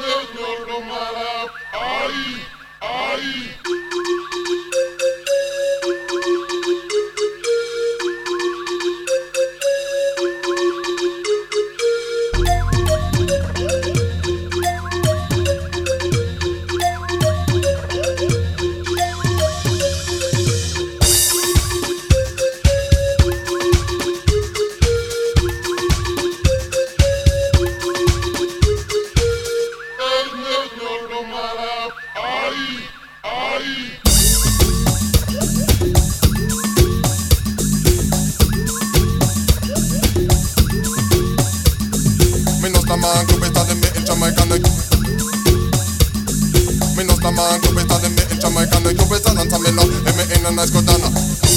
Me de me in Jamaica ne Club sta danza me no. E me in a nice go dana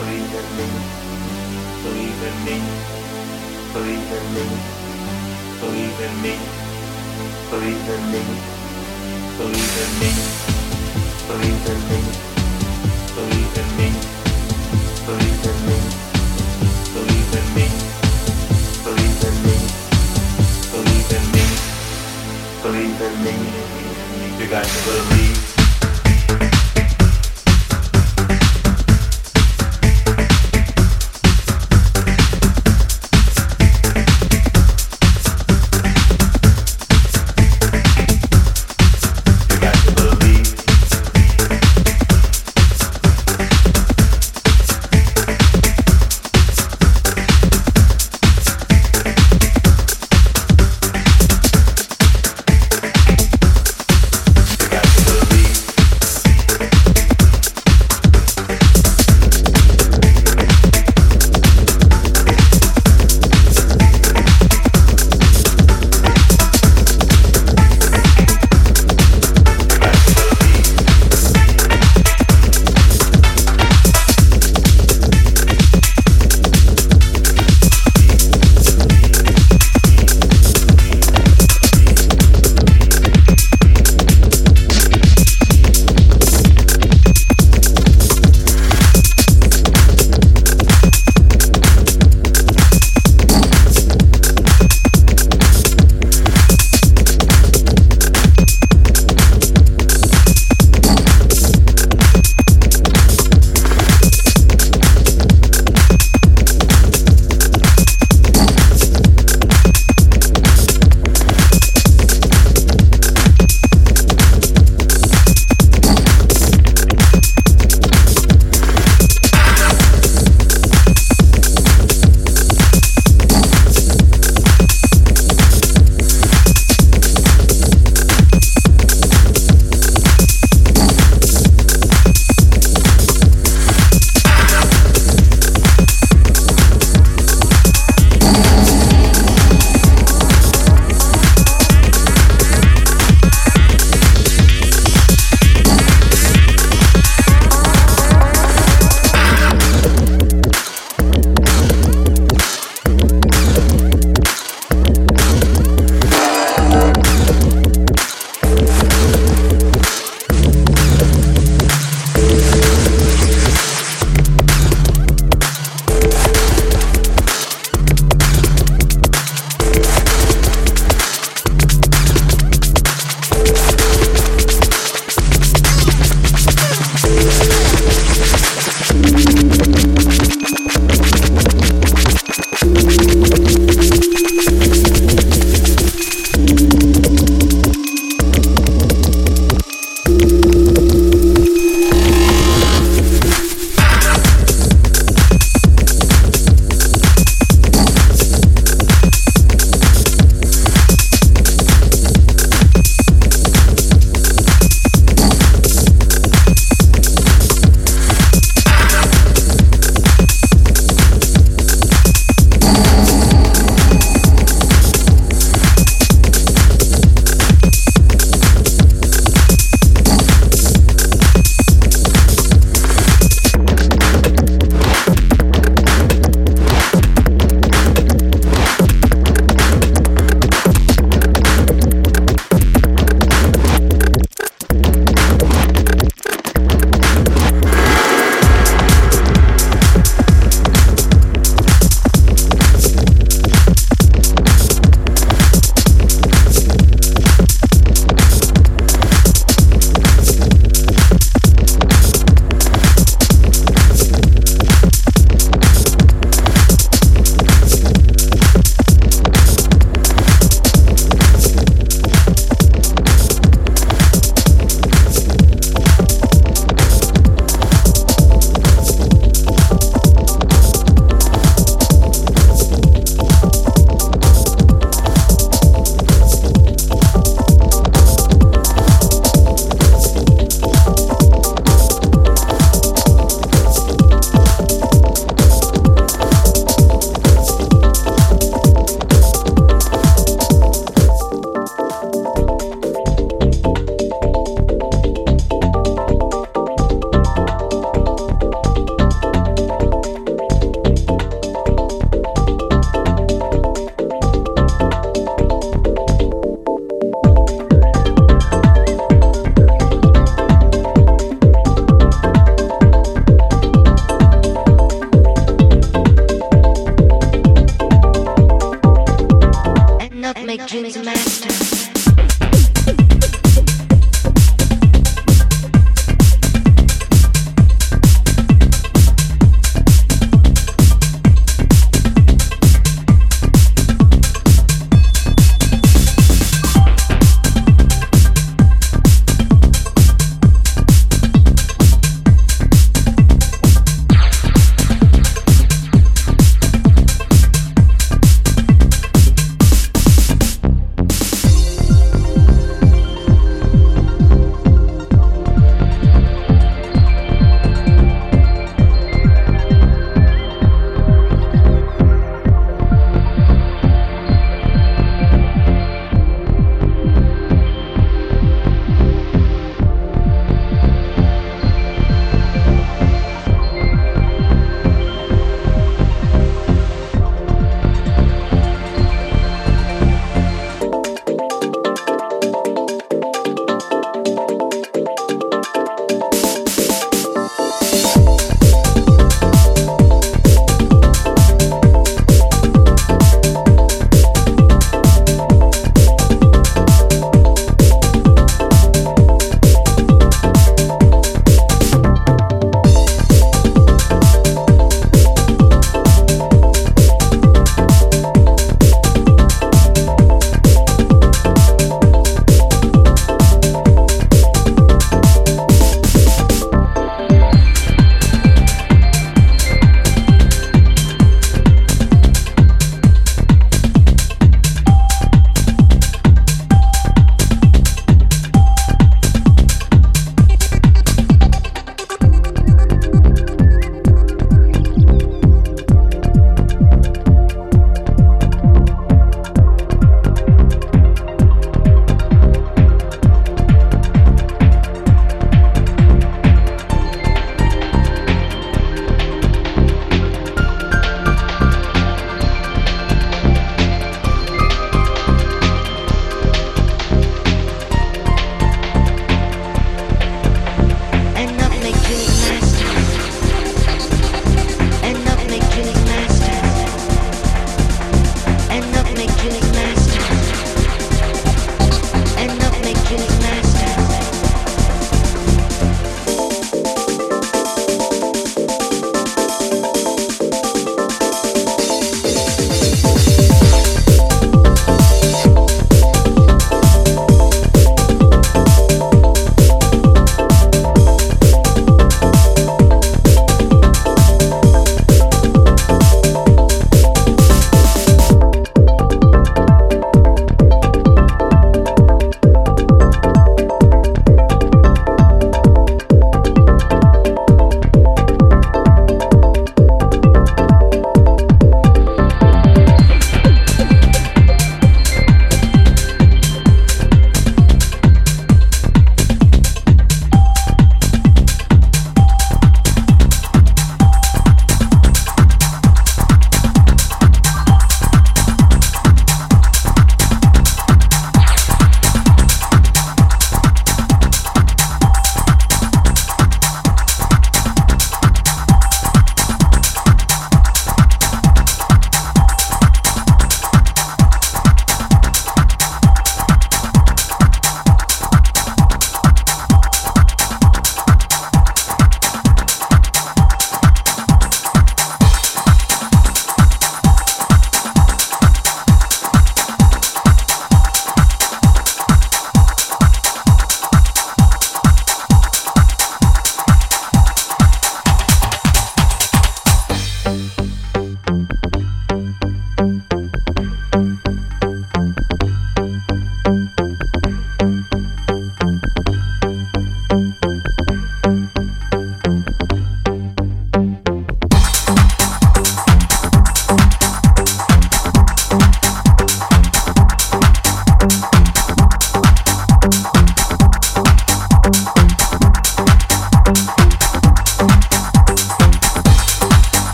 believe in me, believe in me, believe in me, believe in me, believe in me, believe in me, believe in me, believe in me, believe in me, believe in me, believe in me, believe in me, believe in me. You got to believe.